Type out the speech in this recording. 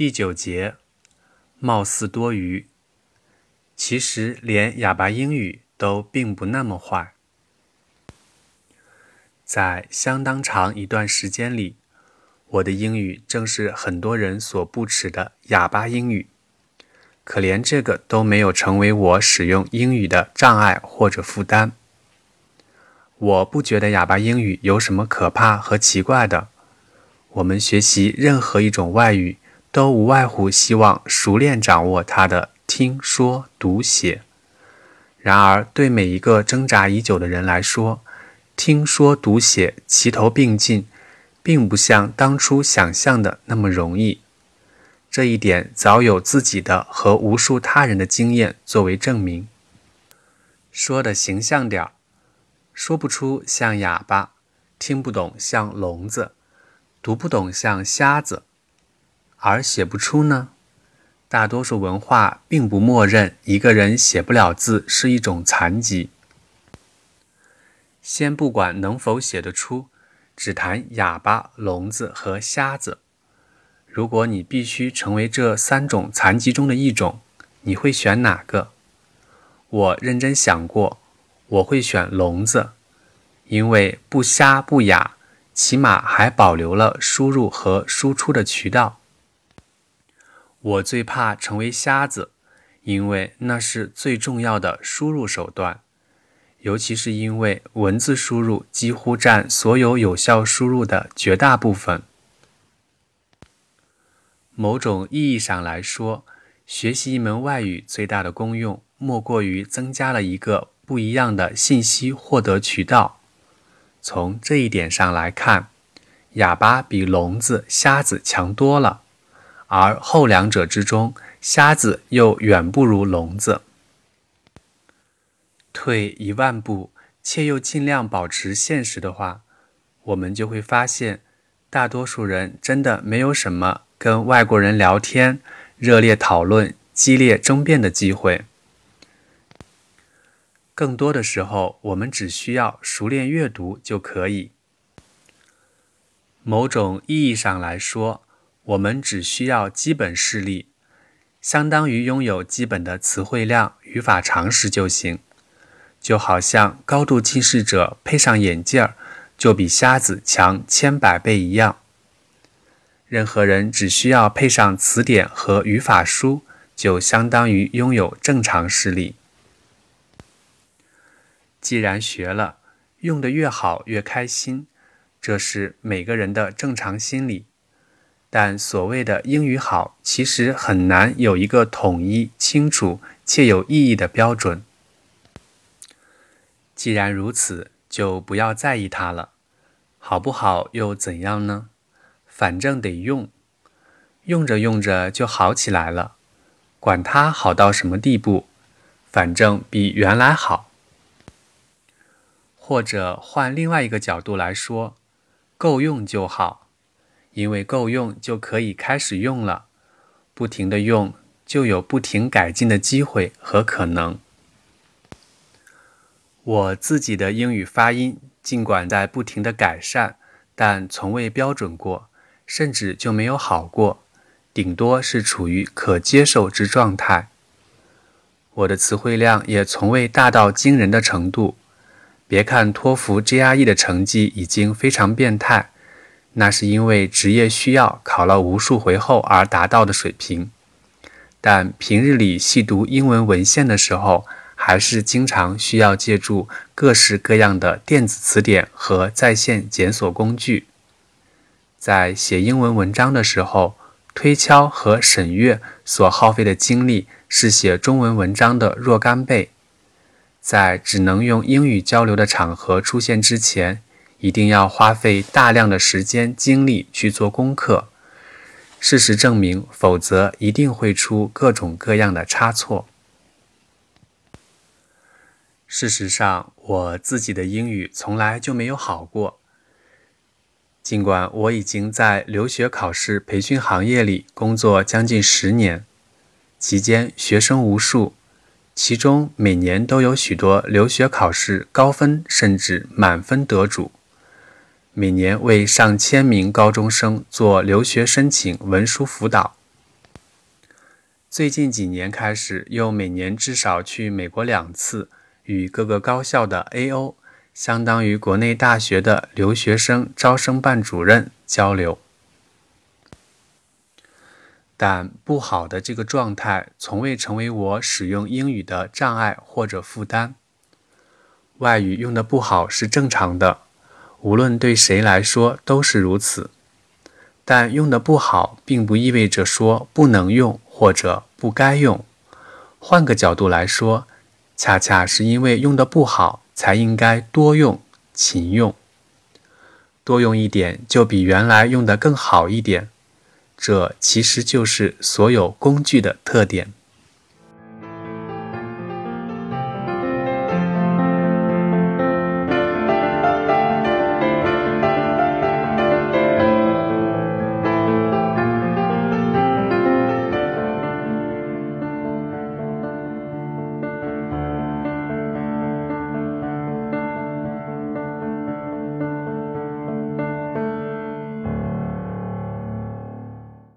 第九节，貌似多余，其实连哑巴英语都并不那么坏。在相当长一段时间里，我的英语正是很多人所不耻的哑巴英语，可连这个都没有成为我使用英语的障碍或者负担。我不觉得哑巴英语有什么可怕和奇怪的。我们学习任何一种外语，都无外乎希望熟练掌握它的听说读写。然而，对每一个挣扎已久的人来说，听说读写齐头并进，并不像当初想象的那么容易。这一点早有自己的和无数他人的经验作为证明。说的形象点儿。说不出像哑巴，听不懂像聋子，读不懂像瞎子，而写不出呢？大多数文化并不默认一个人写不了字是一种残疾。先不管能否写得出，只谈哑巴、聋子和瞎子。如果你必须成为这三种残疾中的一种，你会选哪个？我认真想过。我会选聋子，因为不瞎不哑，起码还保留了输入和输出的渠道。我最怕成为瞎子，因为那是最重要的输入手段，尤其是因为文字输入几乎占所有有效输入的绝大部分。某种意义上来说，学习一门外语最大的功用，莫过于增加了一个。不一样的信息获得渠道。从这一点上来看，哑巴比聋子、瞎子强多了，而后两者之中，瞎子又远不如聋子。退一万步，且又尽量保持现实的话，我们就会发现，大多数人真的没有什么跟外国人聊天、热烈讨论、激烈争辩的机会。更多的时候，我们只需要熟练阅读就可以。某种意义上来说，我们只需要基本视力，相当于拥有基本的词汇量、语法常识就行。就好像高度近视者配上眼镜儿，就比瞎子强千百倍一样。任何人只需要配上词典和语法书，就相当于拥有正常视力。既然学了，用的越好越开心，这是每个人的正常心理。但所谓的英语好，其实很难有一个统一、清楚且有意义的标准。既然如此，就不要在意它了。好不好又怎样呢？反正得用，用着用着就好起来了。管它好到什么地步，反正比原来好。或者换另外一个角度来说，够用就好，因为够用就可以开始用了，不停的用就有不停改进的机会和可能。我自己的英语发音尽管在不停的改善，但从未标准过，甚至就没有好过，顶多是处于可接受之状态。我的词汇量也从未大到惊人的程度。别看托福 GRE 的成绩已经非常变态，那是因为职业需要考了无数回后而达到的水平。但平日里细读英文文献的时候，还是经常需要借助各式各样的电子词典和在线检索工具。在写英文文章的时候，推敲和审阅所耗费的精力是写中文文章的若干倍。在只能用英语交流的场合出现之前，一定要花费大量的时间精力去做功课。事实证明，否则一定会出各种各样的差错。事实上，我自己的英语从来就没有好过。尽管我已经在留学考试培训行业里工作将近十年，期间学生无数。其中每年都有许多留学考试高分甚至满分得主，每年为上千名高中生做留学申请文书辅导。最近几年开始，又每年至少去美国两次，与各个高校的 A.O. 相当于国内大学的留学生招生办主任交流。但不好的这个状态，从未成为我使用英语的障碍或者负担。外语用的不好是正常的，无论对谁来说都是如此。但用的不好，并不意味着说不能用或者不该用。换个角度来说，恰恰是因为用的不好，才应该多用、勤用。多用一点，就比原来用的更好一点。这其实就是所有工具的特点。